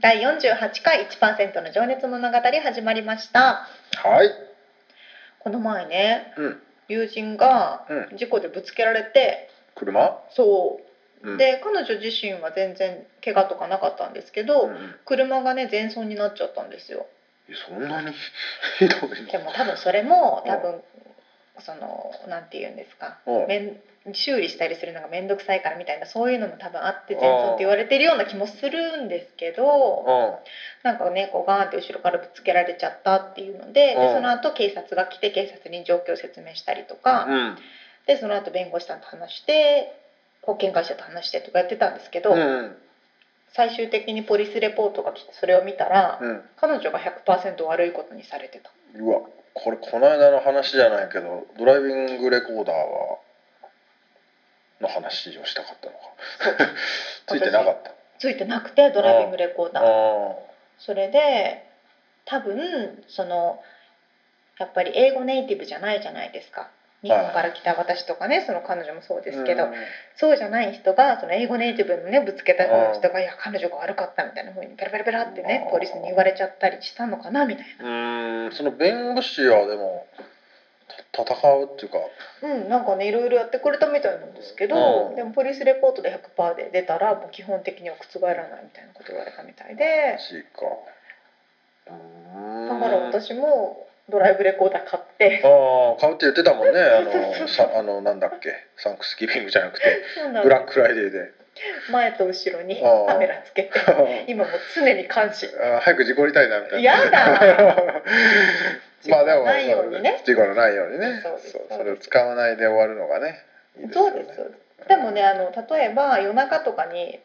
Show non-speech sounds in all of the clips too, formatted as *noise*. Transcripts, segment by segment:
第48回1%の情熱物語始まりました。はい。この前ねうん。友人がう事故でぶつけられて、車？そう。うん、で彼女自身は全然怪我とかなかったんですけど、うん、車がね全損になっちゃったんですよ。えそんなに？*laughs* ひどいでも多分それもうん。多分そのなんて言うんですか。の？修理したりするのが面倒くさいからみたいなそういうのも多分あって全損って言われてるような気もするんですけどなんかねこうガーンって後ろからぶつけられちゃったっていうのででうんその後警察が来て警察に状況を説明したりとか。でその後弁護士さんと話して保険会社と話してとかやってたんですけど、うん。最終的にポリスレポートが来てそれを見たら、うん。彼女が100%悪いことにされてたうわ、これこの間の話じゃないけど、ドライビングレコーダーはの話をしたかったのか。*laughs* ついてなかった。ついてなくてドライビングレコーダー。あそれで多分そのやっぱり英語ネイティブじゃないじゃないですか。日本から来た私とかねその彼女もそうあ。ですけど、うん。そうじゃない人がその英語ネイティブのねぶつけた人が「いや彼女が悪かった」みたいな風にペラペラペラってねポリスに言われちゃったりしたのかなみたいうーん、その弁護士はでもた戦うっていうか、なうんなんかねいろいろやってくれたみたいなんですけど、うん。でもポリスレポートで100%で出たらもう基本的には覆らないみたいなこと言われたみたいで。だから私もドライブレコーダー買って。ああ、買うって言ってたもんね。あの、さ、あの、なんだっけ、サンクスギビングじゃなくて、ブラックフライデーで。す前と後ろにカメラつけてあ *laughs* 今もう常に監視。早く事故りたいなみたいな。やだ *laughs* まあでも、ないようにね事故のないようにね。そうそれを使わないで終わるのがね。いいですよねそうでもねあの例えば夜中とかに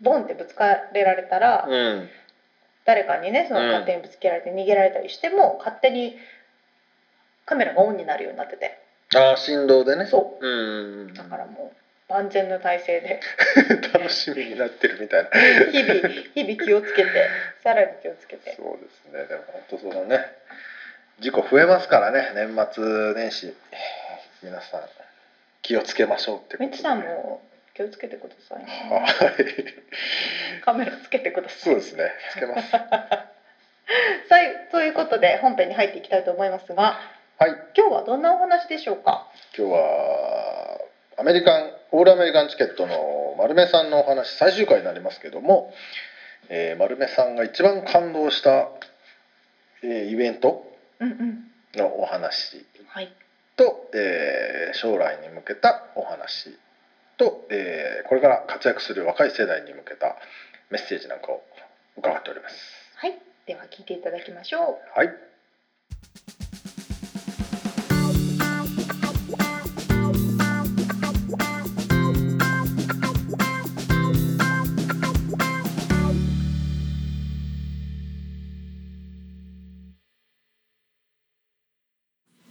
ボンってぶつかられたら、うん。誰かにねそのうん勝手にぶつけられて逃げられたりしても、勝手にカメラがオンになるようになっててああ、振動でね。。そううん。だからもう万全の体制で *laughs* 楽しみになってるみたいな。日々日々気をつけてさらに気をつけてそうですね。でも本当そのね、事故増えますからね。年末年始皆さん気をつけましょうってことでみつさんも気をつけてくださいねはい。カメラつけてくださいうそですね。つけます。*laughs* さいということで本編に入っていきたいと思いますがはい。今日はどんなお話でしょうか？今日はアメリカンオールアメリカンチケットの丸目さんのお話最終回になりますけども、えー丸目さんが一番感動した、えーイベントのお話はいと、えー将来に向けたお話と、えーこれから活躍する若い世代に向けたメッセージなんかを伺っております。はいでは聞いていただきましょうはい。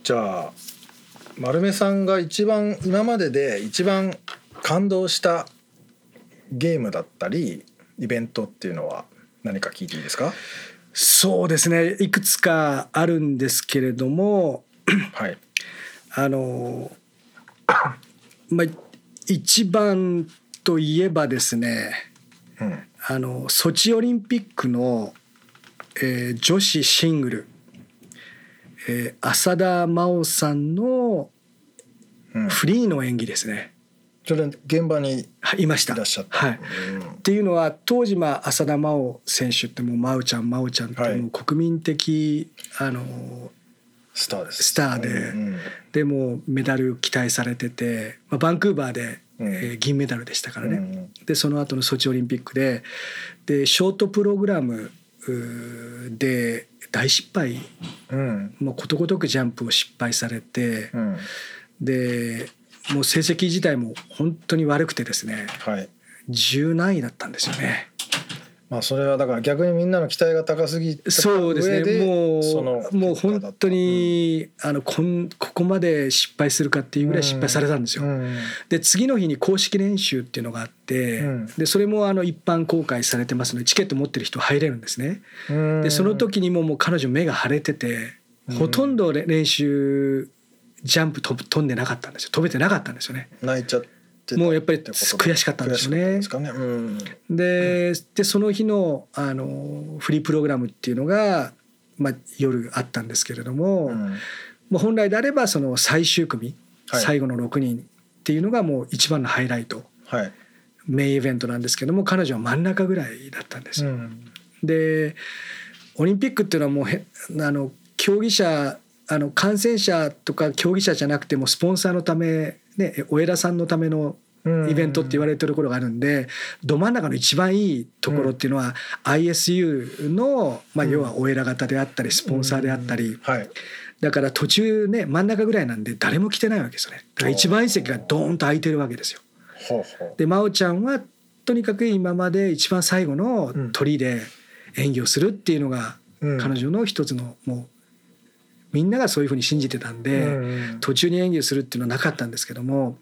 じゃあ丸目さんが一番今までで一番感動したゲームだったりイベントっていうのは何か聞いていいですか？そうですね。いくつかあるんですけれどもはい。あの *coughs* まあ一番といえばですねうん。あのソチオリンピックの、えー女子シングル、えー浅田真央さんのうん。フリーの演技ですね。それ現場にはいいました。っていうのは当時まあ浅田真央選手ってもう真央ちゃん真央ちゃんってはい。もう国民的、あのスターです。スターでうん。でもうメダル期待されてて、まあ、バンクーバーで、うん。えー銀メダルでしたからね、うんでその後のソチオリンピックででショートプログラムで大失敗。うん。もうことごとくジャンプを失敗されて、うん。でもう成績自体も本当に悪くてですねはい。10何位だったんですよね。まあそれはだから逆にみんなの期待が高すぎたそうです上ね。もうもう本当に、あのこんここまで失敗するかっていうぐらい失敗されたんですよ。うん。で次の日に公式練習っていうのがあって、うん。でそれもあの一般公開されてますのでチケット持ってる人入れるんですね。うん。でその時にももう彼女目が腫れててうん。ほとんどれ練習ジャンプ飛んでなかったんですよ。飛べてなかったんですよね。泣いちゃってた。もうやっぱり悔しかったんでしょうね。でね。うん。ででその日のあのフリープログラムっていうのが、まあ、夜あったんですけれども、うん。もう本来であればその最終組、はい。最後の6人っていうのがもう一番のハイライト。はい。メインイベントなんですけども彼女は真ん中ぐらいだったんですよ。うん。でオリンピックっていうのはもうへあの競技者あの感染者とか競技者じゃなくてもスポンサーのため、ね、お枝さんのためのイベントって言われてるところがあるんでど真ん中の一番いいところっていうのは ISU の、まあ、要はお枝型であったりスポンサーであったり。はい。だから途中ね真ん中ぐらいなんで誰も来てないわけですよね。だから一番いい席がドーンと空いてるわけですよ。で真央ちゃんはとにかく今まで一番最後の鳥で演技をするっていうのがううん。彼女の一つのもうみんながそういうふうに信じてたんで、うん途中に演技をするっていうのはなかったんですけども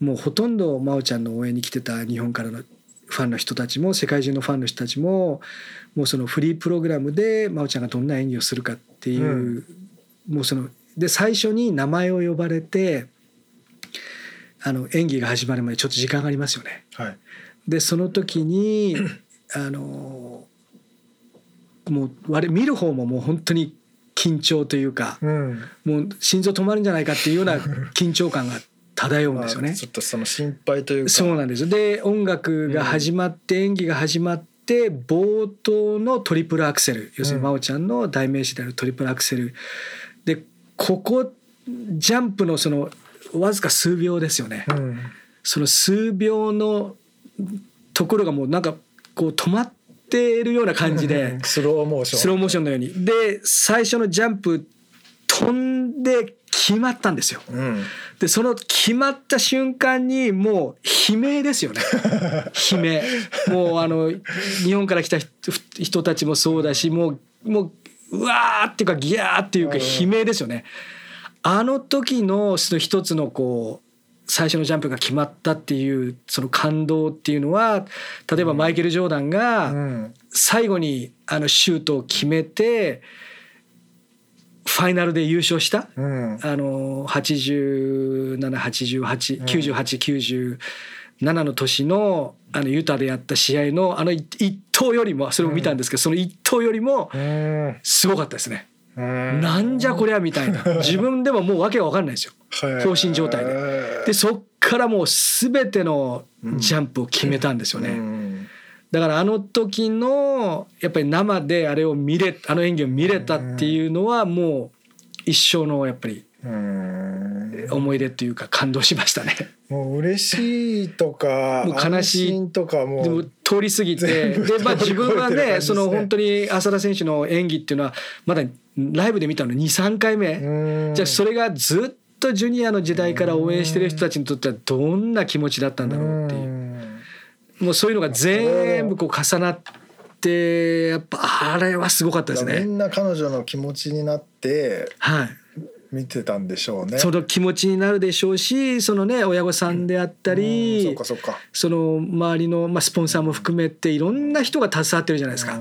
もうほとんど真央ちゃんの応援に来てた日本からのファンの人たちも世界中のファンの人たちももうそのフリープログラムで真央ちゃんがどんな演技をするかっていう、うん。もうそので最初に名前を呼ばれてあの演技が始まるまでちょっと時間がありますよね。はい。でその時に *clears throat* あのもう我見る方ももう本当に緊張というかうん。もう心臓止まるんじゃないかっていうような *laughs* 緊張感が漂うんですよね。まあ。ちょっとその心配というか。そうなんですよ。で音楽が始まって演技が始まって冒頭のトリプルアクセル要するに真央ちゃんの代名詞であるトリプルアクセル。でここジャンプのそのわずか数秒ですよね。うん。その数秒のところがもうなんかこう止まっているような感じで *laughs* スローモーション。スローモーションのように。で最初のジャンプ飛んで決まったんですよ。うん。でその決まった瞬間にもう悲鳴ですよね。*laughs* 悲鳴。もうあの日本から来た人人たちもそうだしもうもううわーっていうかギャーっていうか悲鳴ですよね。あの時のその一つのこう最初のジャンプが決まったっていうその感動っていうのは例えばマイケル・ジョーダンうがん。最後にあのシュートを決めてファイナルで優勝した？うん。あの87889897の年のあのユタでやった試合のあの一一投よりもそれも見たんですけど、その一投よりもうん。すごかったですね。うん。なんじゃこりゃみたいな。*laughs* 自分でももう訳が分かんないですよ。はい。放心状態で。でそっからもう全てのジャンプを決めたんですよね。うん。だからあの時のやっぱり生であれを見れあの演技を見れたっていうのはもう一生のやっぱりうん。思い出というか感動しましたね。もう嬉しいとかもう悲しい。とかもう通り過ぎて。で、まあ、自分はねね。その本当に浅田選手の演技っていうのはまだライブで見たの23回目、うんじゃあそれがずっとジュニアの時代から応援してる人たちにとってはどんな気持ちだったんだろうっていうもうそういうのが全部こう重なってやっぱあれはすごかったですみね。んな彼女の気持ちになってはい見てたんでしょうね。その気持ちになるでしょうしそのね親御さんであったうんり、そうかそうか。その周りの、まあ、スポンサーも含めていろんな人が携わってるじゃないですか。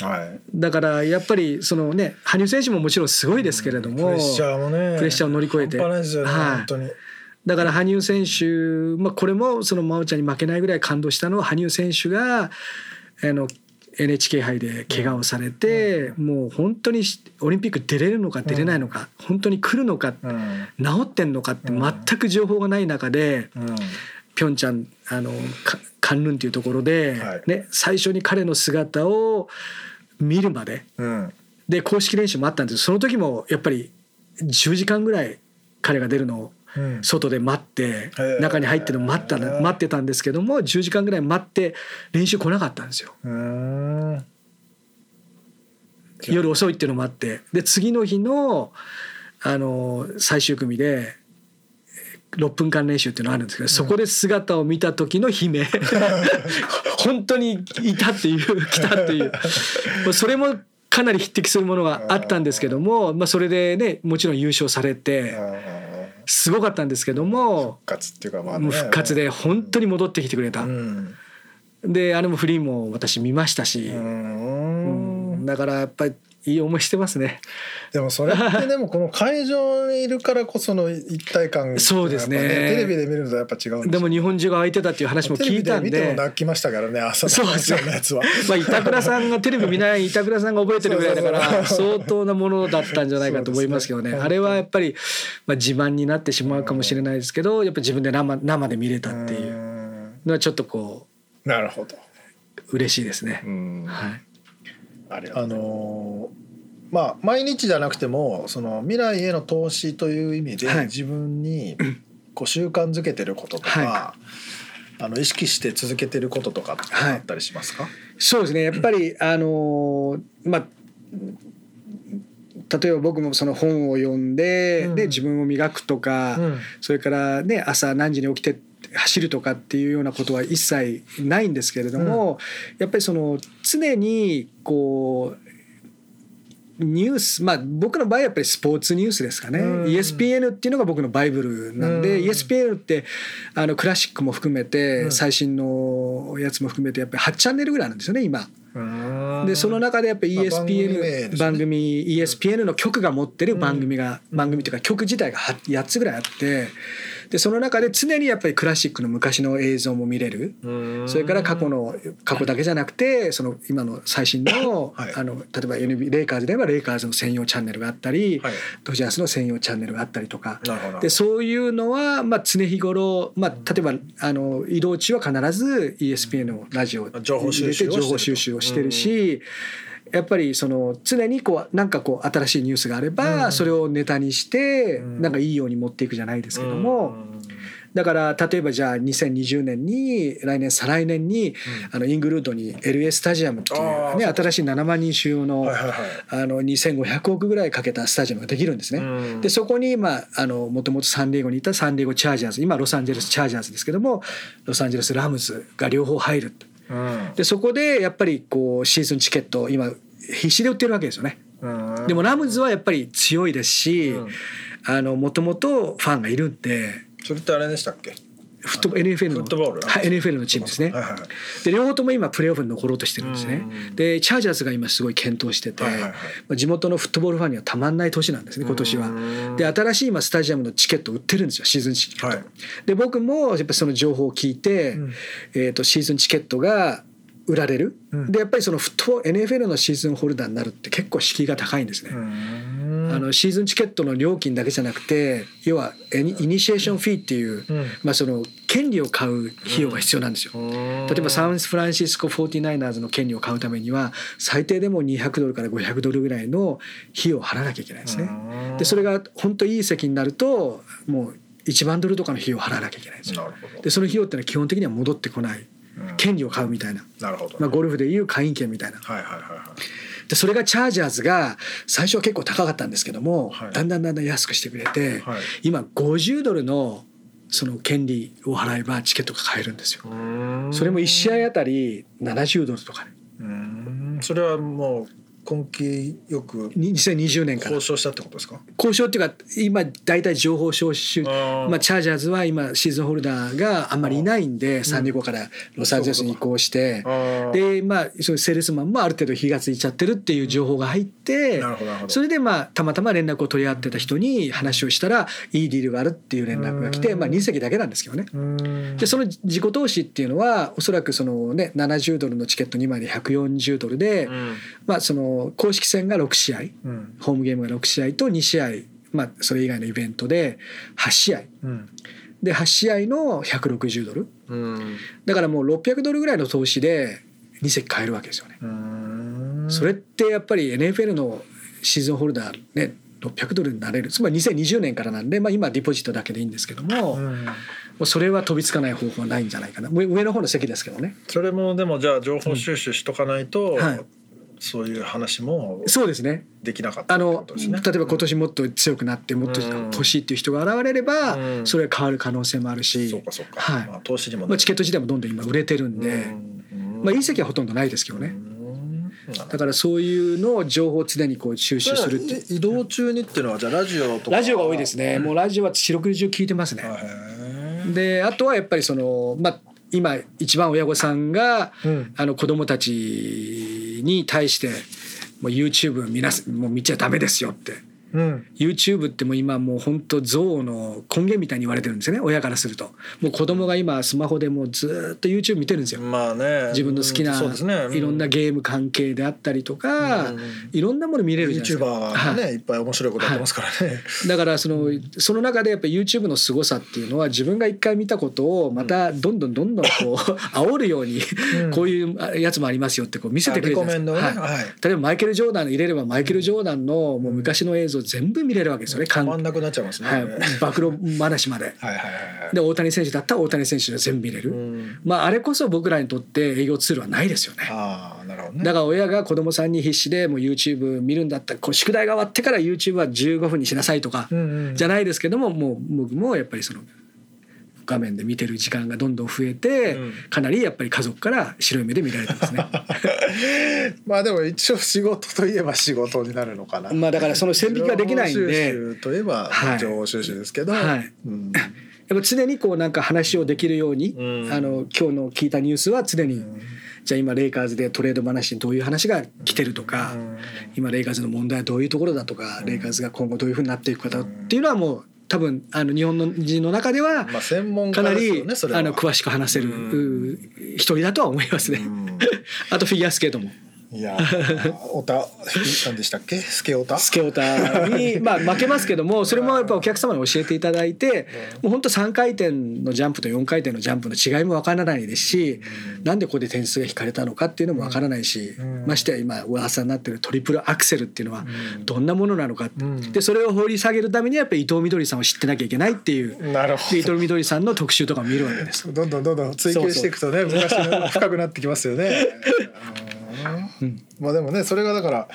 うんはい。だからやっぱりそのね羽生選手ももちろんすごいですけれども、プレッシャーもね。プレッシャーを乗り越えてね、はい本当に。だから羽生選手、まあ、これもその真央ちゃんに負けないぐらい感動したのは羽生選手があの NHK 杯で怪我をされて、もう本当にオリンピック出れるのか出れないのか、本当に来るのかうん。治ってんのかって全く情報がない中で、うん。ピョンチャンあのかカンヌンっていうところで、はい。ね、最初に彼の姿を見るまでうん。で公式練習もあったんですその時もやっぱり10時間ぐらい彼が出るのをうん。外で待って中に入ってるのを待った待ってたんですけども10時間ぐらい待って練習来なかったんですよ。夜遅いっていうのもあって。で次の日のあの最終組で6分間練習っていうのがあるんですけどそこで姿を見た時の悲鳴。*laughs* 本当にいたっていう来たっていう。*laughs* それもかなり匹敵するものがあったんですけども、まあ、それでねもちろん優勝されてすごかったんですけども復活っていうかまあ復活で本当に戻ってきてくれた。う。ん。であれもフリーも私見ましたしだからやっぱりいい思いしてますね。でもそれってでもこの会場にいるからこその一体感がそうですねテレビで見るのとやっぱ違うんでも日日本中が空いてたっていう話も聞いたんテレビで見てでも泣きましたからね朝のやつは。まあ板倉さんがテレビ見ない板倉さんが覚えてるぐらいだから相当なものだったんじゃないかと思いますけどねねあれはやっぱりまあ自慢になってしまうかもしれないですけどやっぱ自分で生生で見れたっていううんのはちょっとこなるほど。う嬉しいですね。うんはい、ああのーまあ毎日じゃなくてもその未来への投資という意味ではい。自分にこう習慣づけてることとか、はあの意識して続けてることとかっあったりしますか、そうですね。やっぱりあのーまあ例えば僕もその本を読んで、うん。で自分を磨くとか、うん。それからね朝何時に起きて走るとかっていうようなことは一切ないんですけれども、やっぱりその常にこうニュースまあ僕の場合はやっぱりスポーツニュースですかね、うん。ESPN っていうのが僕のバイブルなんで、うん。ESPN ってあのクラシックも含めて、うん。最新のやつも含めてやっぱり8チャンネルぐらいなんですよね今。うんでその中でやっぱりまあ番組 ESPN 番組 ESPN の局が持ってる番組が番組というか局自体が8つぐらいあってでその中で常にやっぱりクラシックの昔の映像も見れる。うん。それから過去の過去だけじゃなくてその今の最新のはい。あの例えば NBA レイカーズであればレイカーズの専用チャンネルがあったりはい。ドジャースの専用チャンネルがあったりとか。でそういうのは、まあ、常日頃、まあ、例えばあの移動中は必ず ESPN のラジオを入れて情報収集をしてるし、やっぱりその常にこうなんかこう新しいニュースがあれば、うん。それをネタにして、うん。なんかいいように持っていくじゃないですけども。だから例えばじゃあ2020年に来年再来年に、あのイングルードに LA スタジアムっていうね新しい7万人収容の,、あの2500億ぐらいかけたスタジアムができるんですね。うん。でそこにまあもともとサンディエゴにいたサンディエゴチャージャーズ今ロサンゼルスチャージャーズですけどもロサンゼルスラムズが両方入るとうん。でそこでやっぱりこうシーズンチケットを今必死で売ってるわけですよね。うん。でもラムズはやっぱり強いですしもともとファンがいるんで。それってあれでしたっけ？フット NFL のフットボールはい、NFL のチームですね。はいはいはいで両方とも今プレーオフに残ろうとしてるんですねうん。でチャージャーズが今すごい検討してて、はいはい地元のフットボールファンにはたまんない年なんですね今年はうん。で新しい今スタジアムのチケット売ってるんですよシーズンチケット。はいで僕もやっぱその情報を聞いて、うんえー、とシーズンチケットが売られる、うんでやっぱりそのフット NFL のシーズンホルダーになるって結構敷居が高いんですね。うん。あのシーズンチケットの料金だけじゃなくて要はイニシエーションフィーっていう、うん。まあ、その権利を買う費用が必要なんですよ。例えばサンフランシスコ 49ers の権利を買うためには最低でも200ドルから500ドルぐらいの費用を払わなきゃいけないんですね。でそれが本当いい席になるともう1万ドルとかの費用を払わなきゃいけないんですよ。でその費用ってのは基本的には戻ってこない。うん。権利を買うみたいな、なるほど。まあ、ゴルフでいう会員権みたいな。はいはいはいはいでそれがチャージャーズが最初は結構高かったんですけども、はい。だんだんだんだん安くしてくれて、はい。今50ドルのその権利を払えばチケットが買えるんですよ。それも1試合あたり70ドルとかね。うん。それはもう今期よくに2020年から。交渉したってことですか？交渉っていうか今大体情報収集。あまあ、チャージャーズは今シーズンホルダーがあんまりいないんでサンディエゴからロサンゼルスに移行して。でまあそういうセールスマンもある程度火がついちゃってるっていう情報が入ってなるほどなるほど。それでまあたまたま連絡を取り合ってた人に話をしたらいいディールがあるっていう連絡が来て、うん。まあ、2席だけなんですけどね。うん。でその自己投資っていうのはおそらくそのね70ドルのチケット2枚で140ドルで、うん。まあその公式戦が6試合うん。ホームゲームが6試合と2試合まあそれ以外のイベントで8試合。うん。で8試合の160ドル。うん。だからもう600ドルぐらいの投資で2席買えるわけですよね。うん。それってやっぱり NFL のシーズンホルダーね600ドルになれる。つまり2020年からなんで、まあ、今ディポジットだけでいいんですけども,、もうそれは飛びつかない方法はないん。じゃないかな上上の方の席ですけどねそれもでもじゃあ情報収集しとかないと、はいそういう話もそうですね。できなかったってこあの。例えば今年もっと強くなってもっとうん。欲しいっていう人が現れればうん。それが変わる可能性もあるしそうかそうか。はい。まあ投資にもまあ、チケット自体もどんどん今売れてるんで、うん。まあ、いい席はほとんどないですけどね。うん。だからそういうのを情報を常にこう収集するって。移動中にっていうのはじゃあラジオとかラジオが多いですね。もうラジオは四六時中聞いてますね。であとはやっぱりそのまあ今一番親御さんがうん。あの子供たちに対してもう YouTube 見なすもう見ちゃダメですよってうん。YouTube ってもう今もう本当憎悪の根源みたいに言われてるんですよね。親からすると。もう子供が今スマホでもうずっと YouTube 見てるんですよ。まあね。自分の好きなそうですね。ういろんなゲーム関係であったりとかうん。いろんなもの見れるじゃないですか。YouTuber がね、はい。い、っぱい面白いことやってますからね、だからそのその中でやっぱ YouTube の凄さっていうのは自分が一回見たことをまたどんどんどんどんこう *laughs* 煽るようにうん。こういうやつもありますよってこう見せてくれるじゃないですか。ねはいはい。例えばマイケル・ジョーダン入れればマイケル・ジョーダンのもう昔の映像全部見れるわけですよね。かんは止まんなくなっちゃいますね、い、暴露話まで。はいはいはいはいで大谷選手だったら大谷選手で全部見れる。うんまああれこそ僕らにとって営業ツールはないですよね。ああなるほどねだから親が子供さんに必死でもう YouTube 見るんだったらこう宿題が終わってから YouTube は15分にしなさいとかじゃないですけどももう僕もやっぱりその画面で見てる時間がどんどん増えてうん。かなりやっぱり家族から白い目で見られてますね。*laughs* まあでも一応仕事といえば仕事になるのかな。まあだからその線引きができないん情報で収集といえばはい。情報収集ですけど、はい。うん。やっぱ常にこうなんか話をできるように、うん。あの今日の聞いたニュースは常に、じゃあ今レイカーズでトレード話にどういう話が来てるとか、今レイカーズの問題はどういうところだとか、レイカーズが今後どういうふうになっていくかっていうのはもう多分あの日本の人の中ではかなり、あの詳しく話せる、一人だとは思いますね。うん。*laughs* あとフィギュアスケートもいやーおた何でしたっけ？スケオタ？スケオタにまあ負けますけども *laughs* それもやっぱお客様に教えていただいてもう本当3回転のジャンプと4回転のジャンプの違いもわからないですしなんでここで点数が引かれたのかっていうのもわからないしうん。ましてや今噂になってるトリプルアクセルっていうのはうん。どんなものなのかでそれを掘り下げるためにはやっぱり伊藤みどりさんを知ってなきゃいけないっていうなるほで伊藤みどりさんの特集とかも見るわけです。どどんどんどんどん追求していくとね昔の深くなってきますよね。*laughs* うん。まあでもねそれがだから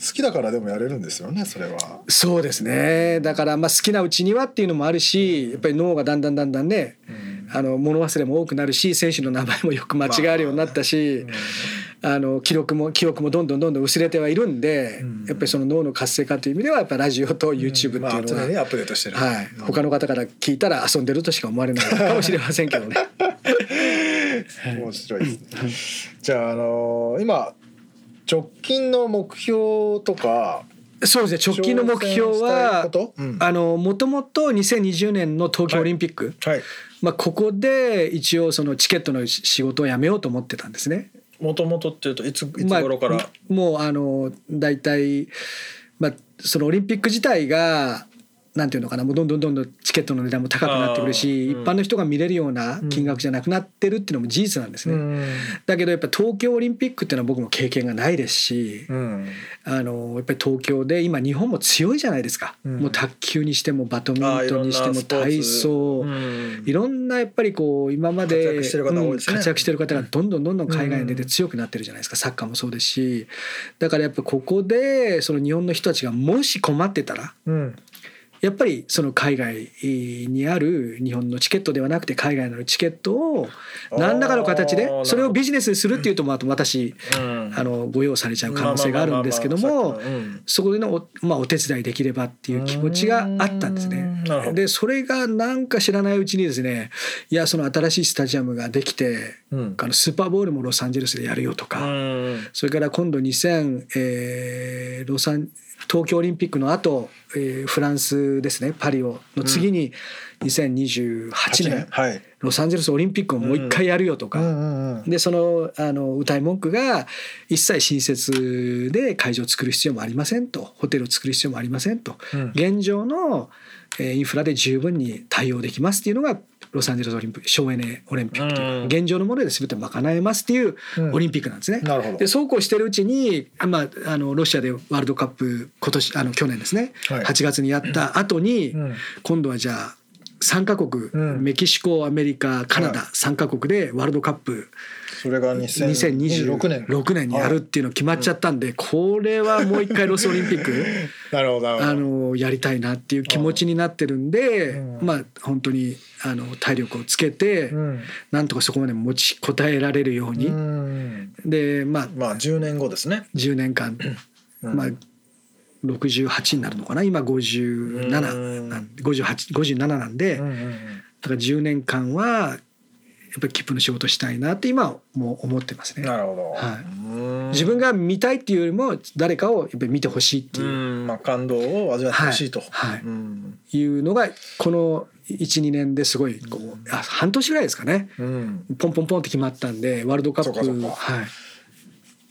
好きだからでもやれるんですよねそれは。そうですね。だからまあ好きなうちにはっていうのもあるしやっぱり脳がだんだんだんだんねあの物忘れも多くなるし選手の名前もよく間違えるようになったし、あの記録も記憶もどんどんどんどん薄れてはいるんで、うん。やっぱりその脳の活性化という意味ではやっぱラジオと YouTube っていうのまあは、常にアップデートしてる。はい、他の方から聞いたら遊んでるとしか思われないかもしれませんけどね。*laughs* 面白いですね。じゃああのー今直近の目標とかそうですね直近の目標はうんあのもともと2020年の東京オリンピック、はい。まあ、ここで一応そのチケットの仕事を辞めようと思ってたんですね。もともとっていうといついつまあ頃から？もうあの大体、まあ、そのオリンピック自体がなんていうのかなもうどんどんどんどんチケットの値段も高くなってくるし、一般の人が見れるような金額じゃなくなってるっていうのも事実なんですね。うん。だけどやっぱ東京オリンピックっていうのは僕も経験がないですし、うん。あのやっぱり東京で今日本も強いじゃないですか、うん。もう卓球にしてもバドミントンにしても体操、うん。いろんなやっぱりこう今まで活躍してる方活躍してる方がどんどんどんどん海外に出て強くなってるじゃないですか、サッカーもそうですし。だからやっぱここでその日本の人たちがもし困ってたらうんやっぱりその海外にある日本のチケットではなくて海外のチケットを何らかの形でそれをビジネスにするっていうとまた私うん。あのご用されちゃう可能性があるんですけどもそこでのお,、まあ、お手伝いできればっていう気持ちがあったんですね。でそれがなんか知らないうちにですねいやその新しいスタジアムができてうん。あのスーパーボールもロサンゼルスでやるよとか、うん。それから今度2000、えーロサン東京オリンピックの後、えーフランスですねパリを。の次に2028 8年、年はい。ロサンゼルスオリンピックをもう一回やるよとか。でそのあの歌い文句が一切新設で会場を作る必要もありませんと。ホテルを作る必要もありませんと、うん。現状の、えーインフラで十分に対応できますっていうのがロサンゼルスオリンピック省エネオリンピックという、うん。現状のもので全て賄えますっていううん。オリンピックなんですね。なるほど。でそうこうしてるうちに、あまあ、あのロシアでワールドカップ今年あの去年ですね、はい。8月にやった後に、うん。今度はじゃあ3カ国、うん。メキシコアメリカカナダ、はい。3カ国でワールドカップそれが2026年2026年にやるっていうの決まっちゃったんで、これはもう一回ロスオリンピック *laughs* なるほどあのやりたいなっていう気持ちになってるんで、うん。まあ本当にあの体力をつけて、うん。なんとかそこまで持ちこたえられるように、うん。でまあまあ10年後ですね。10年間、うん。まあ68になるのかな？今57なんで58 57なんで、だから10年間はやっぱり切符の仕事したいなって今はもう思ってますね。なるほど。はい。うん。自分が見たいっていうよりも誰かをやっぱり見てほしいってういう,、ん。まあ感動を味わってほしいと。はい。はい。うん。いうのがこの12年ですごいこうあ半年ぐらいですかね。うん。ポンポンポンって決まったんでワールドカップ。そうかそうかはい。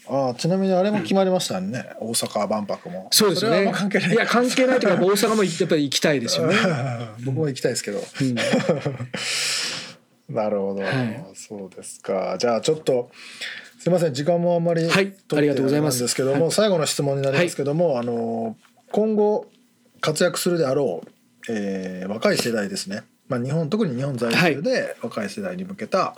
ああちなみにあれも決まりましたね。大阪万博も。そうですね。ま関係ない。いや関係ないというか大阪もやっぱり行きたいですよね。*laughs* 僕も行きたいですけど。うんなるほど、はい。そうですか。じゃあちょっとすいません。時間もあんまりはい。ありがとうございます。ですけども、はい。最後の質問になりますけども、あの今後活躍するであろう、えー若い世代ですね、まあ、日本特に日本在住で若い世代に向けた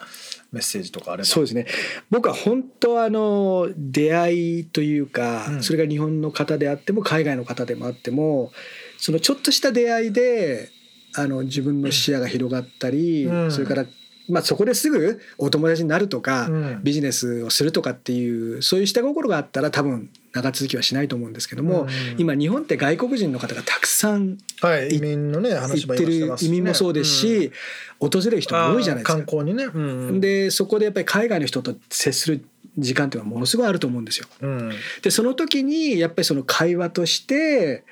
メッセージとかあれば、そうですね。僕は本当はあの出会いというか、うん。それが日本の方であっても海外の方でもあってもそのちょっとした出会いであの自分の視野が広がったり、うん。それから、まあ、そこですぐお友達になるとか、うん。ビジネスをするとかっていうそういう下心があったら多分長続きはしないと思うんですけども、うん。今日本って外国人の方がたくさんはい、移民のね話も行ってる移民もそうですし、訪れる人も多いじゃないですか。観光にね、うん。でそこでやっぱり海外の人と接する時間っていうのはものすごいあると思うんですよ。うん。でその時にやっぱりその会話として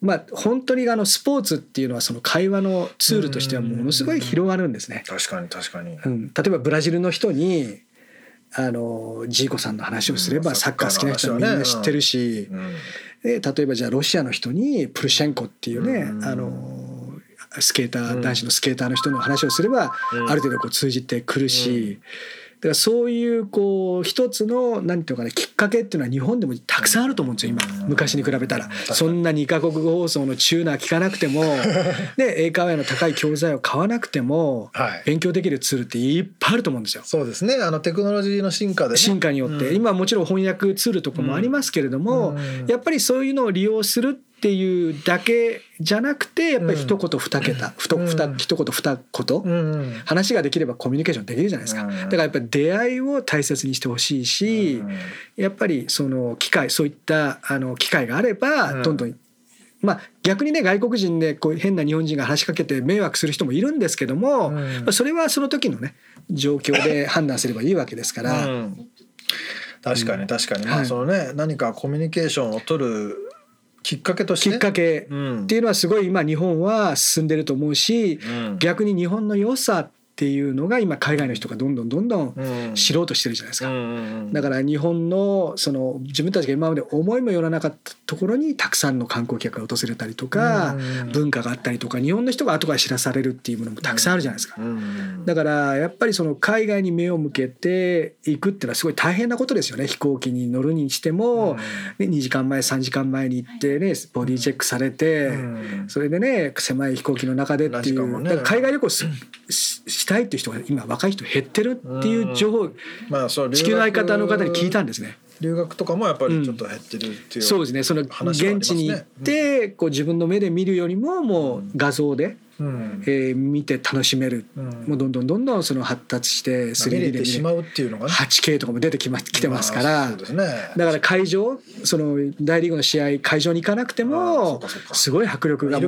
まあ本当にあのスポーツっていうのはその会話のツールとしてはものすごい広がるんですね。確かに確かに、うん、例えばブラジルの人にあのジーコさんの話をすればうん。サッカー好きな人はみんな知ってるし、うん。で例えばじゃあロシアの人にプルシェンコっていうね、うん。あのスケーター、うん男子のスケーターの人の話をすれば、うん。ある程度こう通じてくるし、だからそういうこう一つの何ていうのかなきっかけっていうのは日本でもたくさんあると思うんですよ今。うん。昔に比べたら。そんな2カ国語放送のチューナー聞かなくてもで英会話の高い教材を買わなくてもはい。勉強できるツールっていっぱいあると思うんですよ。そうですね。あのテクノロジーの進化で、ね、進化によって、うん。今はもちろん翻訳ツールとかもありますけれども、うん。やっぱりそういうのを利用するっていうだけじゃなくてやっぱり一言二桁、ふとうん。二一言二言、うんうん。話ができればコミュニケーションできるじゃないですか、うん。だからやっぱり出会いを大切にしてほしいし、やっぱりその機会そういったあの機会があればうん。どんどん、まあ逆にね外国人でこう変な日本人が話しかけて迷惑する人もいるんですけども、うん。まあそれはその時のね状況で *coughs* 判断すればいいわけですから。うん。確かに確かに、まはい。あそのね何かコミュニケーションを取るきっかけとして？きっかけ。うん。っていうのはすごい今日本は進んでると思うしうん。逆に日本の良さっていうのが今海外の人がどんどんどんどんうん。知ろうとしてるじゃないですか。だから日本のその自分たちが今まで思いもよらなかったところにたくさんの観光客が訪れたりとかうん文化があったりとか日本の人が後から知らされるっていうものもたくさんあるじゃないですか。うんだからやっぱりその海外に目を向けていくっていうのはすごい大変なことですよね。飛行機に乗るにしても、ね、2時間前3時間前に行ってねボディチェックされて、うん。それでね狭い飛行機の中でっていう、だから海外旅行すししたいっていう人が今若い人減ってるっていう情報、まあそう地球の相方の方に聞いたんでですね。留学とかもやっぱりちょっと減ってるっていう、そうですね。その現地に行ってこう自分の目で見るよりももう画像で、うん。えー見て楽しめる、うん。もうどんどんどんどんその発達して見れ 3D で見しまうっていうのがね。8K とかも出てきまきてますかまあらそうですね。だから会場その大リーグの試合会場に行かなくてもすごい迫力が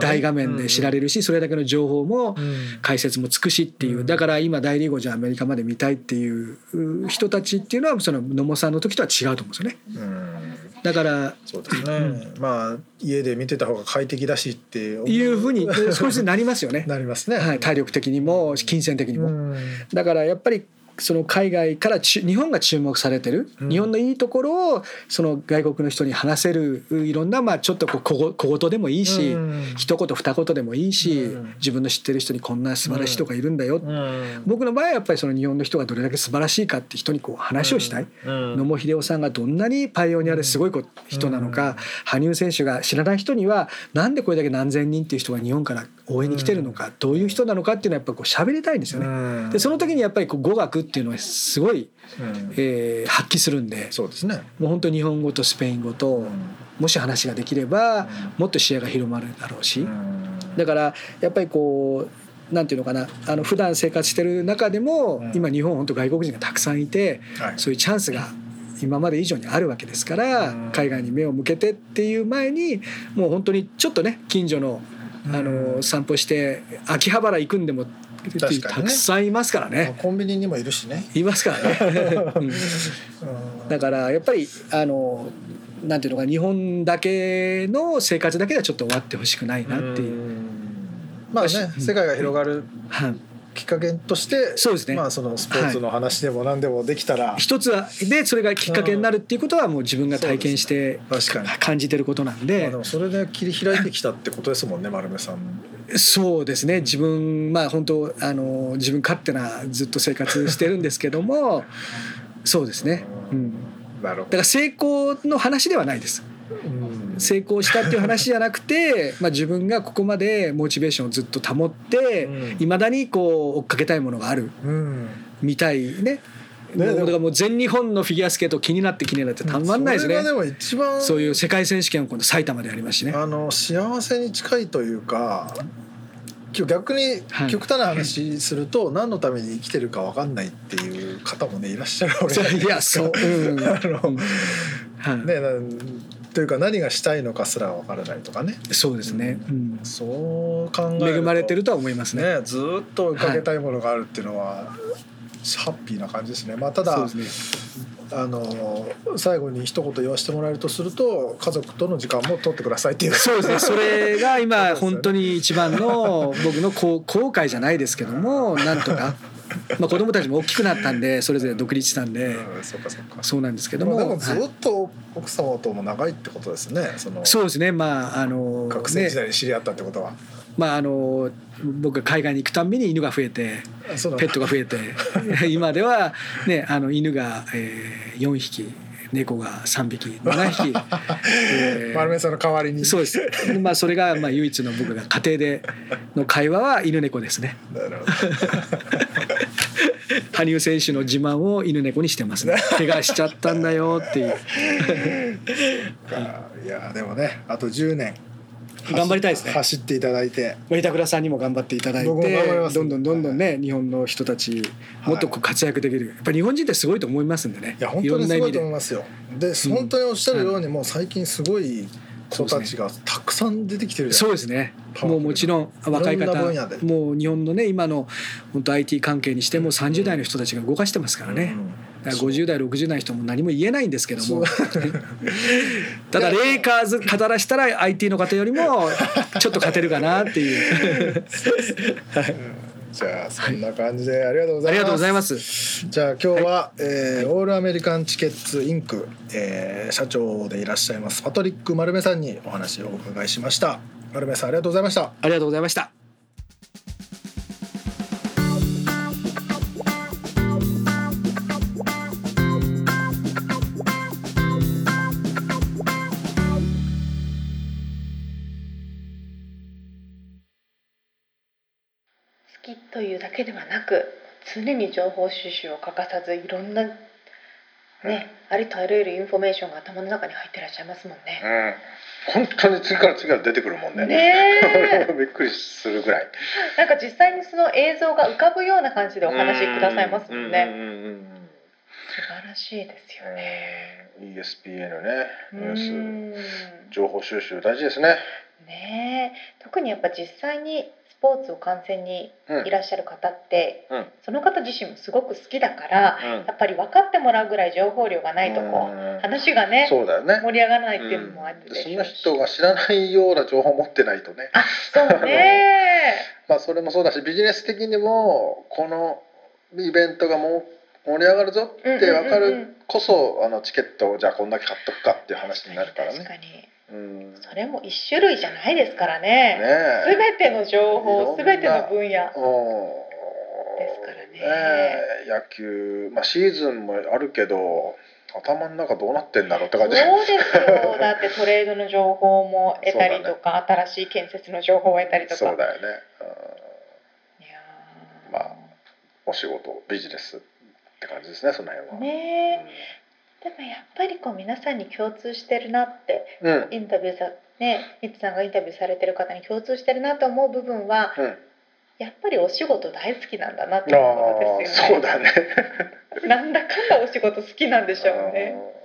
大画面で知られるしそれだけの情報もうん。解説もつくしっていう。うん。だから今大リーグをじゃあアメリカまで見たいっていうう人たちっていうのはその野茂さんの時とは違うと思うんですよね。うんだからそうですね、まあ家で見てた方が快適だしって思いうふうに少しずつなりますよね。*laughs* なりますね、はい、体力的にも金銭的にも。うん。だからやっぱりその海外からち日本が注目されてる、うん。日本のいいところをその外国の人に話せるいろんなまあちょっとこう小小言でもいいし、うん。一言二言でもいいし、うん。自分の知ってる人にこんな素晴らしい人がいるんだよ、うん。僕の場合はやっぱりその日本の人がどれだけ素晴らしいかって人にこう話をしたい。うん。野茂英雄さんがどんなにパイオニアですごいこ人なのか、羽生選手が知らない人にはなんでこれだけ何千人っていう人が日本から応援に来てるのか、どういう人なのかっていうのはやっぱこう喋りたいんですよね。うん。でその時にやっぱりこう語学っていうのはすごい、うん。えー発揮するんでそうですね。もう本当に日本語とスペイン語と、もし話ができればもっと視野が広まるだろうし、だからやっぱりこうなんていうのかなあの普段生活してる中でも、うん。今日本本当外国人がたくさんいて、はい。そういうチャンスが今まで以上にあるわけですから、うん。海外に目を向けてっていう前にもう本当にちょっとね近所のあの、うん。散歩して秋葉原行くんでもたくさんいますからね。コンビニにもいるしね。いますからね、*laughs* うん。だからやっぱりあのなんていうのか日本だけの生活だけではちょっと終わってほしくないなっていう。まあねうん。世界が広がるはいきっかけとしてそうですね。まあそのスポーツの話でも何でもできたら、一つはでそれがきっかけになるっていうことはもう自分が体験して確かに。感じてることなんまであでもそれで切り開いてきたってことですもんね丸目さん。そうですね。自分まあ本当あの自分勝手なずっと生活してるんですけども。*laughs* そうですね、うん、だなるほから成功の話ではないです。ど。うん成功したっていう話じゃなくて、*laughs* まあ、自分がここまでモチベーションをずっと保ってうん。いま、未だにこう追っかけたいものがある。うん。みたいね。もうねだからもう全日本のフィギュアスケート気になって気になってたまんないですね。それがでも一番そういう世界選手権を今度埼玉でやりますしね。あの幸せに近いというか今日逆にはい。極端な話すると、何のために生きてるか分かんないっていう方もねいらっしゃるわけじゃないいやですか。*laughs* そう、うん。*laughs* あのはい。ねというか何がしたいのかすら分からないとかね。そうですね、うん。そう考えると。恵まれてるとは思いますね。ねずーっと追いかけたいものがあるっていうのは、ハッピーな感じですね。まあただね。あの最後に一言言わせてもらえるとすると家族との時間も取ってくださいっていう。そうですね。*laughs* それが今本当に一番の僕の後後悔じゃないですけどもなんとか、まあ、子供たちも大きくなったんでそれぞれ独立したんでうんそうかそうか。そうなんですけどももずはい。っと奥様とも長いってことですねそのそうですね。まああの学生時ね代に知り合ったってことは、まああの僕が海外に行くたんびに犬が増えてペットが増えて *laughs* 今では、ね、あの犬が、えー、4匹猫が3匹7匹、*laughs* えー丸目さんの代わりに。そうです、まあ、それがまあ唯一の僕が家庭での会話は犬猫ですね。なるほ羽生選手の自慢を犬猫にしてますね。*laughs* 怪我しちゃったんだよっていう。*laughs* いやでもねあと10年。頑張りたいですね。走っていただいて。板倉さんにも頑張っていただいてどんどんどんどんね日本の人たちもっとこう活躍できる。やっぱり日本人ってすごいと思いますんでね。いや本当にすごいと思いでますよ。で、本当におっしゃるようにもう最近すごい子たちがたくさん出てきてるじゃそないうですね。もうもちろん若い方もう日本のね今の本当 IT 関係にしても30代の人たちが動かしてますからね、だから50代60代の人も何も言えないんですけども。*laughs* ただレイカーズ語らしたら IT の方よりもちょっと勝てるかなっていう *laughs* じゃあそんな感じでありがとうございます。ありがとうございますじゃあ今日は、えーオールアメリカンチケッツインク、えー社長でいらっしゃいますパトリック丸目さんにお話をお伺いしました。丸目さんありがとうございました。ありがとうございましたく常に情報収集を欠かさずいろんなね、ありとあらゆるインフォメーションが頭の中に入ってらっしゃいますもんね。うん、本当に次から次から出てくるもんね。ねえ *laughs* びっくりするぐらい。なんか実際にその映像が浮かぶような感じでお話しくださいますもんね。うんうんうんうん素晴らしいですよね。うん ESPN ね、うニュース、ん情報収集大事ですね。ねえ特にやっぱ実際にスポーツを観戦にうん。いらっしゃる方って、うん。その方自身もすごく好きだから、うん。やっぱり分かってもらうぐらい情報量がないとこう、うん。話がねそうだよね。盛り上がらないっていうのもあるでしょうし、うん。その人が知らないような情報を持ってないとね。あそうね。*laughs* まあそれもそうだしビジネス的にもこのイベントがもう盛り上がるぞって分かるこそあのチケットをじゃあこんだけ買っとくかっていう話になるから確かね。にそれも一種類じゃないですからね。え。すべての情報すべての分野。うん。ですからね。ねえ野球、まあ、シーズンもあるけど頭の中どうなってんだろうってそう感じですよ。*laughs* だってトレードの情報も得たりとか、新しい建設の情報を得たりとか。そうだよね、いやー。まあうん、お仕事ビジネスって感じですねその辺は。ねえでもやっぱりこう皆さんに共通してるなってうん、うんインタビューさねミツさんがインタビューされてる方に共通してるなと思う部分はうんやっぱりお仕事大好きなんだなってあ思うんあですよね。そうだね。なんだかんだお仕事好きなんでしょうね。うん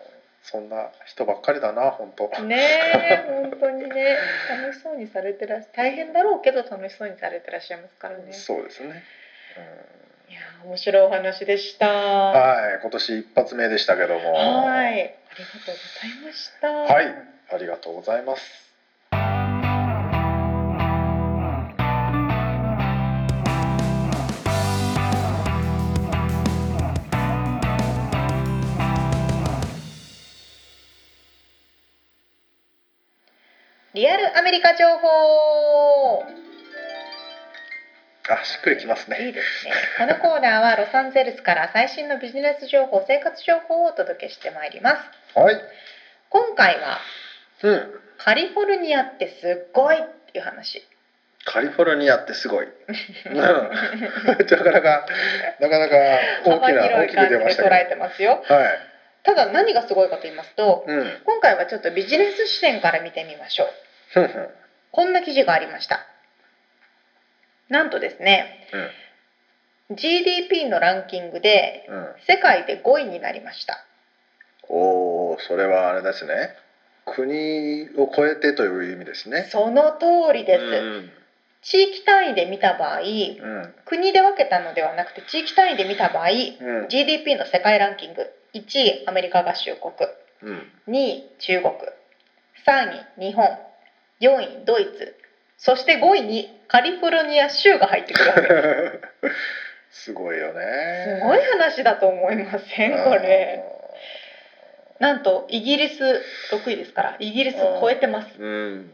そんな人ばっかりだな本当。ねえ本当にね楽しそうにされてらっし大変だろうけど楽しそうにされてらっしゃいますからね。そうですね。うんいやー面白いお話でした。ははい、今年一発目でしたけども。いありがとうございました。はい、ありがとうございます。リアルアメリカ情報。あ、しっくりきますね。いいですね。このコーナーはロサンゼルスから最新のビジネス情報、生活情報をお届けしてまいります。はい。今回はうん。カリフォルニアってすっごいっていう話。カリフォルニアってすごい。うん。*laughs* なかなか、なかなか大幅きな、大きく出ましたけ捉えてますよ。ど。はい。ただ何がすごいかと言いますと、うん。今回はちょっとビジネス視点から見てみましょう。ふんふん。こんな記事がありました。なんとですね、GDP のランキングでうん。うん。世界で5位になりました。おお、それはあれですね。国を超えてという意味ですね。その通りです。うん。地域単位で見た場合、うん。国で分けたのではなくて地域単位で見た場合、うん。GDP の世界ランキング1位アメリカ合衆国うん。2位中国3位日本4位ドイツそして5位にカリフォルニア州が入ってくるわけ。で *laughs* すすごいよね。すごい話だと思いません？これ。なんとイギリス6位ですからイギリス超えてます。うん。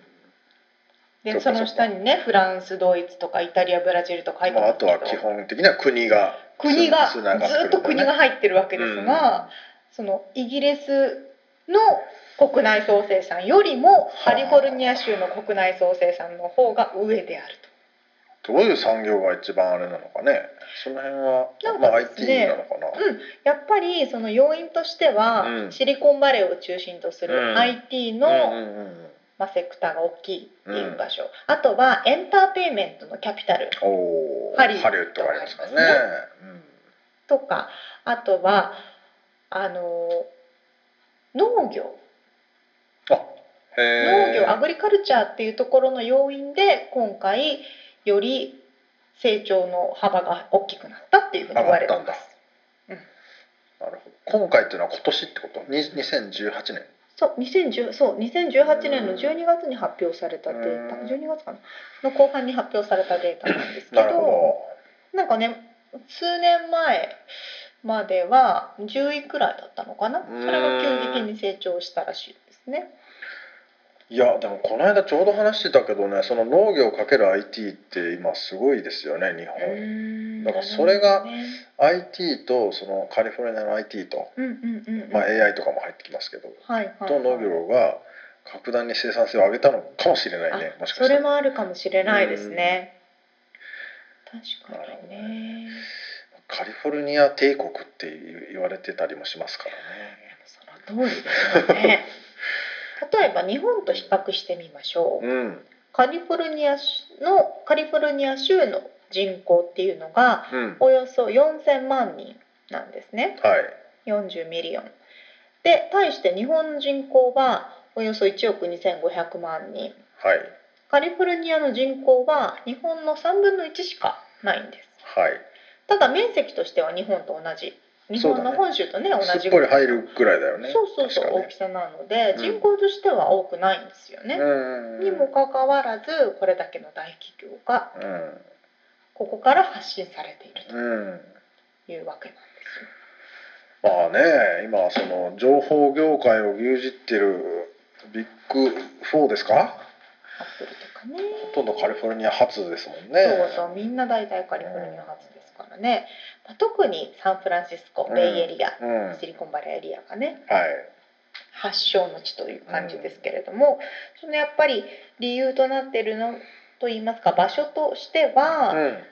そでその下にねフランスドイツとかイタリアブラジルとか入ってますあとは基本的には国が国がつながってくるずっと国が入ってるわけですが、そのイギリスの国内総生産よりもカリフォルニア州の国内総生産の方が上であると。どういう産業が一番あれなのかね？その辺はまあ IT なのかな、うん、やっぱりその要因としては、うん。シリコンバレーを中心とすうるん IT の、うんうんうんまあ、セクターが大きいっていう場所、あとはエンターテインメントのキャピタル。おおハリウッドウッドがありますからね。ありとかあとはあの農業。農業アグリカルチャーっていうところの要因で今回より成長の幅が大きくなったっていうふうに言われてます。なるほど。今回っていうのは今年ってこと？に2018年そう2010そう2018年の12月に発表されたデータ。うん。12月かな？の後半に発表されたデータなんですけど。なんかね数年前までは10位くらいだったのかな？うん。それが急激に成長したらしいですね。どいやでもこの間ちょうど話してたけどねその農業かける IT って今すごいですよね日本、だからそれが IT とそのカリフォルニアの IT と、まあ、AI とかも入ってきますけど、はいはいはい。と農業が格段に生産性を上げたのかもしれないねあもしかしたら。それもあるかもしれないですね。確かにね。カリフォルニア帝国って言われてたりもしますからねその通りですよね。例えば日本と比較してみましょう。うんカリフォルニア州のカリフォルニア州の人口っていうのがうんおよそ4000万人なんですね。はい40ミリオン。で対して日本の人口はおよそ1億2500万人。はいカリフォルニアの人口は日本の3分の1しかないんです。はいただ面積としては日本と同じ。日本の本州とね同すっじぽり入るぐらいだよね。そうそうそう、大きさなのでうん人口としては多くないんですよね。うん。にもかかわらずこれだけの大企業がうん。ここから発信されているうんというわけなんですよ。まあね今その情報業界を牛耳ってるビッグ4ですか？アップルとかね。ほとんどカリフォルニア発ですもんね。そうそうみんな大体カリフォルニア発からね、まあ、特にサンフランシスコうん。ベイエリア、うん。はいシリコンバレーエリアがね。発祥の地という感じですけれども、そのやっぱり理由となっているのといいますか場所としては、うん。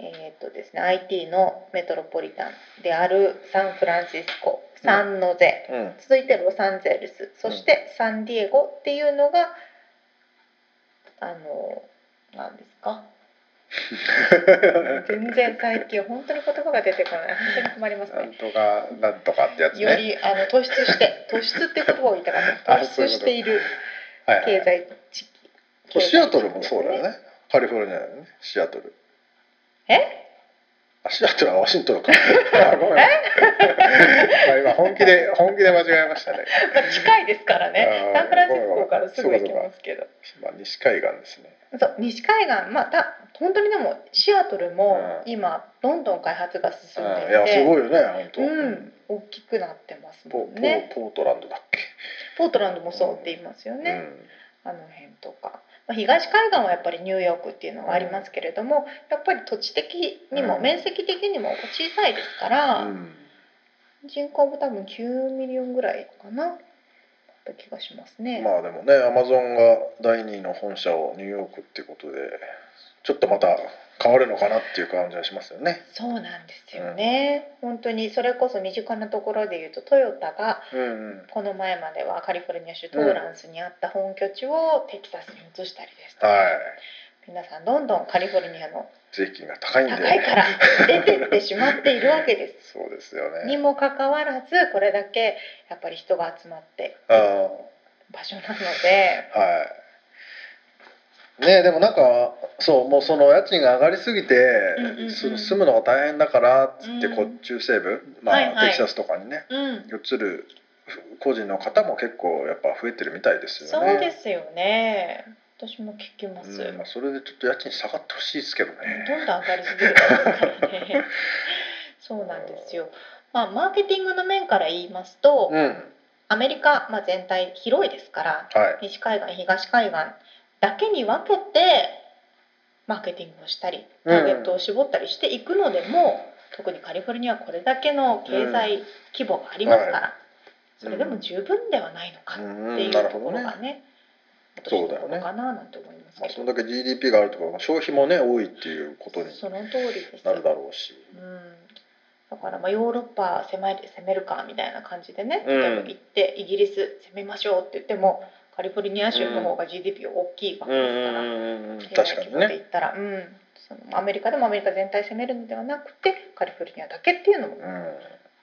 えーっとですね IT のメトロポリタンであるサンフランシスコサンノゼ、うん。続いてロサンゼルスそしてサンディエゴっていうのがあの何ですか？全然最近本当に言葉が出てこない。本当に困りますなねんとかなんとかってやつね。よりあの突出して *laughs* 突出って言葉を言いたかった。あ突出している経済地域シアトルもそうだよね。カリフォルニアだよね。シアトル。え？あシアトルはワシントンか。あごめんまあ今本気で *laughs* 本気で間違えましたね。まあ近いですからね。サンフランシスコからすぐ行けますけど。まあ西海岸ですね。そう西海岸。まあた本当にでもシアトルもうん。今どんどん開発が進んでいて。いやすごいよね本当。うん。大きくなってますもんね。ポートランドだっけ？ポートランドもそうって言いますよね、うん。あの辺とか、まあ、東海岸はやっぱりニューヨークっていうのがありますけれども、やっぱり土地的にもうん面積的にも小さいですから、うん人口も多分9 million ぐらいかな気がしますね。まあでもねアマゾンが第2位の本社をニューヨークっていうことでちょっとまた変わるのかなっていう感じはしますよね。そうなんですよね、本当にそれこそ身近なところで言うとトヨタがうんうん、この前まではカリフォルニア州トーランスにあった本拠地をテキサスに移したりですとか、はい皆さんどんどんカリフォルニアの税金が高いんで高いから出てってしまっているわけです。*laughs* そうですよね。にもかかわらずこれだけやっぱり人が集まって場所なのではい。ねでもなんかそうもうその家賃が上がりすぎて、その住むのが大変だからっつって、うん。こう中西部、まあはいはい。テキサスとかにねうん。移る個人の方も結構やっぱ増えてるみたいですよそね。うですよね。私も聞きます、うんまあ、それでちょっと家賃下がってほしいですけどね。どんどん上がりすぎるからね。*laughs* そうなんですよ。まあマーケティングの面から言いますと、うん。アメリカ、まあ、全体広いですからはい。西海岸東海岸だけに分けてマーケティングをしたりターゲットを絞ったりしていくのでも、特にカリフォルニアはこれだけの経済規模がありますから、はい。それでも十分ではないのかってうん。いうとこ。ろがねそうだよね。ろかななんて思いますまあ、それだけ GDP があるとか消費もね多いっていうことにその通りです。なるだろうし。うん、だからまあヨーロッパ攻め攻めるかみたいな感じでねうん。例えば行ってイギリス攻めましょうって言ってもカリフォルニア州の方が GDP 大きいわけですから、うん確かにね。言ったら、うん、そのアメリカでもアメリカ全体攻めるのではなくてカリフォルニアだけっていうのもうん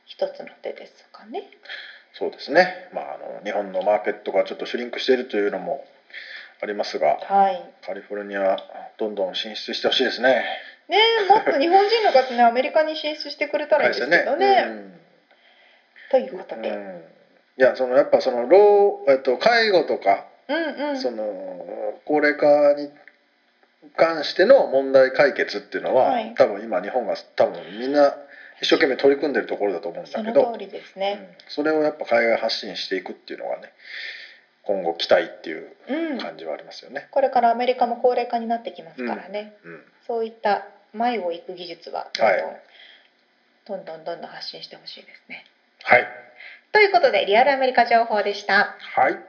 一つの手ですかね。そうですね。まああの日本のマーケットがちょっとシュリンクしているというのもありますが、はいカリフォルニアどんどん進出してほしいですね。ねえもっと日本人の方ねアメリカに進出してくれたらいいですけどね。ということで、うんうんいやそのやっぱその老えっと介護とか、うんうん。その高齢化に関しての問題解決っていうのは、はい。多分今日本が多分みんな一生懸命取り組んでるところだと思うんそだけどね。うん。それをやっぱ海外発信していくっていうのがね今後期待っていううん、感じはありますよね。これからアメリカも高齢化になってきますからね、うん。そういった前を行く技術ははいどんどん、どんどんどんどん発信してほしいですね。はいということでリアルアメリカ情報でした。はい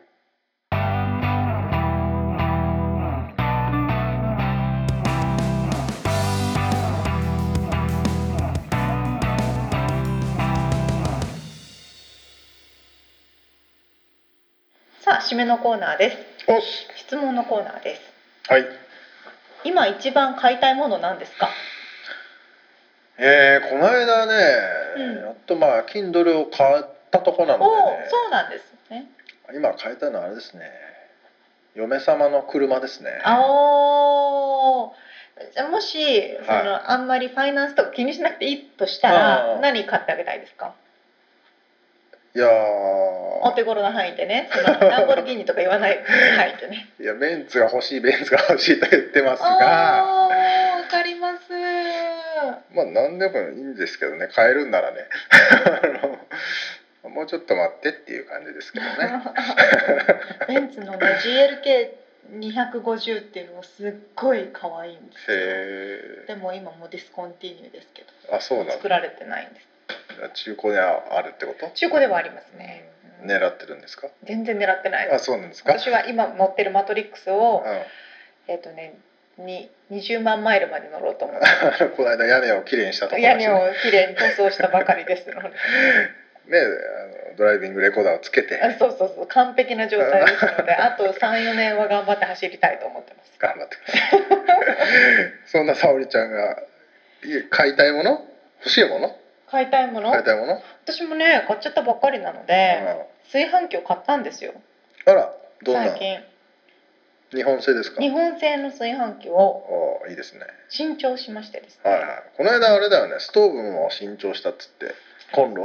さあ締めのコーナーです。質問のコーナーです。はい今一番買いたいものなんですか？えー、この間ね、うんやっとまあ Kindle を買ったとこなのでね、そうなんですね。今買いたいのはあれですね嫁様の車ですねあお。じゃあもしその、はあんまりファイナンスとか気にしなくていいとしたあらー何買ってあげたいですか？いやーお手頃な範囲でね、そのランボルギーニとか言わない範囲でね。*laughs* いやベンツが欲しいベンツが欲しいと言ってますがわかります。まあ何でもいいんですけどね買えるんならね *laughs* もうちょっと待ってっていう感じですけどね。*laughs* ベンツのね GLK250 っていうのがすっごい可愛いんですよ。へでも今もう discontinue ですけえあそうなん作られてないんです。中古にあるってこと？中古ではありますね、うん。狙ってるんですか？全然狙ってない。であすそうなんですか？私は今持ってるマトリックスうをん。えっ、とねに20万マイルまで乗ろうと思って。*laughs* この間屋根をきれいにしたところ屋根をきれいに塗装したばかりですので。*laughs* ねドライビングレコーダーをつけて。あそうそうそう。完璧な状態ですので *laughs* あと34年は頑張って走りたいと思ってます。頑張って *laughs* そんな沙織ちゃんがい買いたいもの？欲しいもの？買いたいもの？買いたいもの、私もね買っちゃったばっかりなので、炊飯器を買ったんですよ。うんあらどんな？最近。日本製ですか？日本製の炊飯器をおいいですね。新調しましてですね、はいはい。この間あれだよねストーブも新調したっつってコンロ？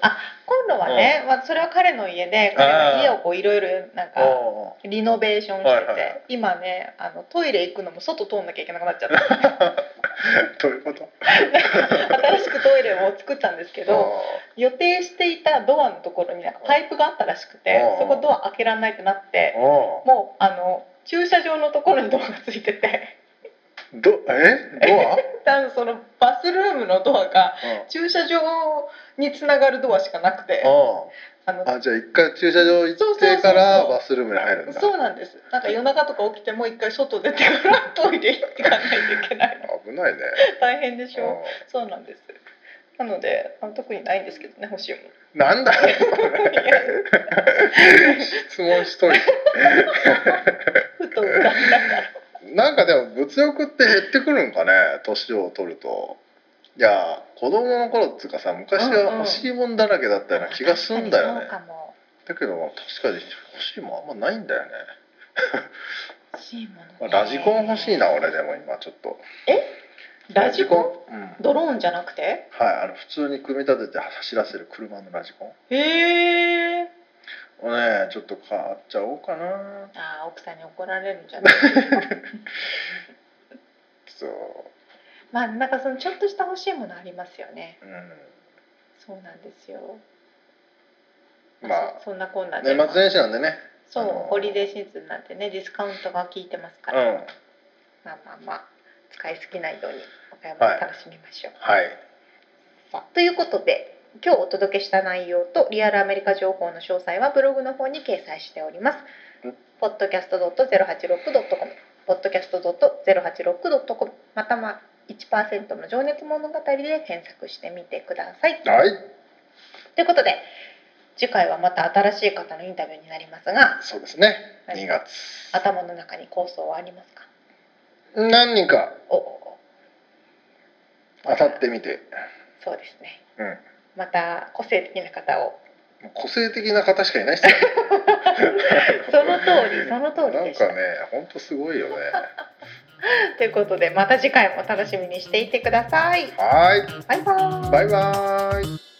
あ今度はね、まあ、それは彼の家で彼が家をこういろいろなんかおリノベーションしてて、はいはい今ねあのトイレ行くのも外通んなきゃいけなくなっちゃった。*laughs* どういうこと？新しくトイレを作ったんですけど予定していたドアのところになんかパイプがあったらしくてそこドア開けられないってなっておもうあの駐車場のところにドアがついててどえ？ドア、*laughs* 多分そのバスルームのドアが駐車場につながるドアしかなくて。あのうん、あじゃあ一回駐車場行ってからバスルームに入るんだ。そうなんです。なんか夜中とか起きてもう一回外出てからトイレ行っていかないといけない。危ないね。大変でしょ？うそうなんです。なのであの特にないんですけどね欲しいもの。んなんだ？質問しといて。*laughs* ふと浮かんだからなんかでも物欲って減ってくるんかね年を取ると。いや子供の頃っていうかさ昔は欲しいもんだらけだったような気がするんだよね。確かにそうかも。だけど確かに欲しいもんあんまないんだよね、欲しいもの、ね。まあラジコン欲しいな俺でも今ちょっと。ラジコン？ンうん。ドローンじゃなくて？はいあの普通に組み立てて走らせる車のラジコン。へえをねちょっと買っちゃおうかな。あー奥さんに怒られるんじゃない？そう。まあなんかそのちょっとした欲しいものありますよね。うそうなんですよ。んまそそんなこんなあで。年末年始なんでね。そう、あのー。ホリデーシーズンなんてねディスカウントが効いてますから、うん。まあまあまあ使いすぎないようにお買い物楽しみましょう、はい。さあということで今日お届けした内容とリアルアメリカ情報の詳細はブログの方に掲載しております。うん。podcast.086.com podcast.086.com またま1%の情熱物語で検索してみてください。はい。ということで次回はまた新しい方のインタビューになりますがそうですね。はい。2月。頭の中に構想はありますか？何人か。おお。当たってみて。そうですね。うんまた個性的な方を。個性的な方しかいないっすよねその通りその通りでした。なんかね本当すごいよね。*laughs* ということでまた次回も楽しみにしていてください。はい。バイバーイ。バイバーイ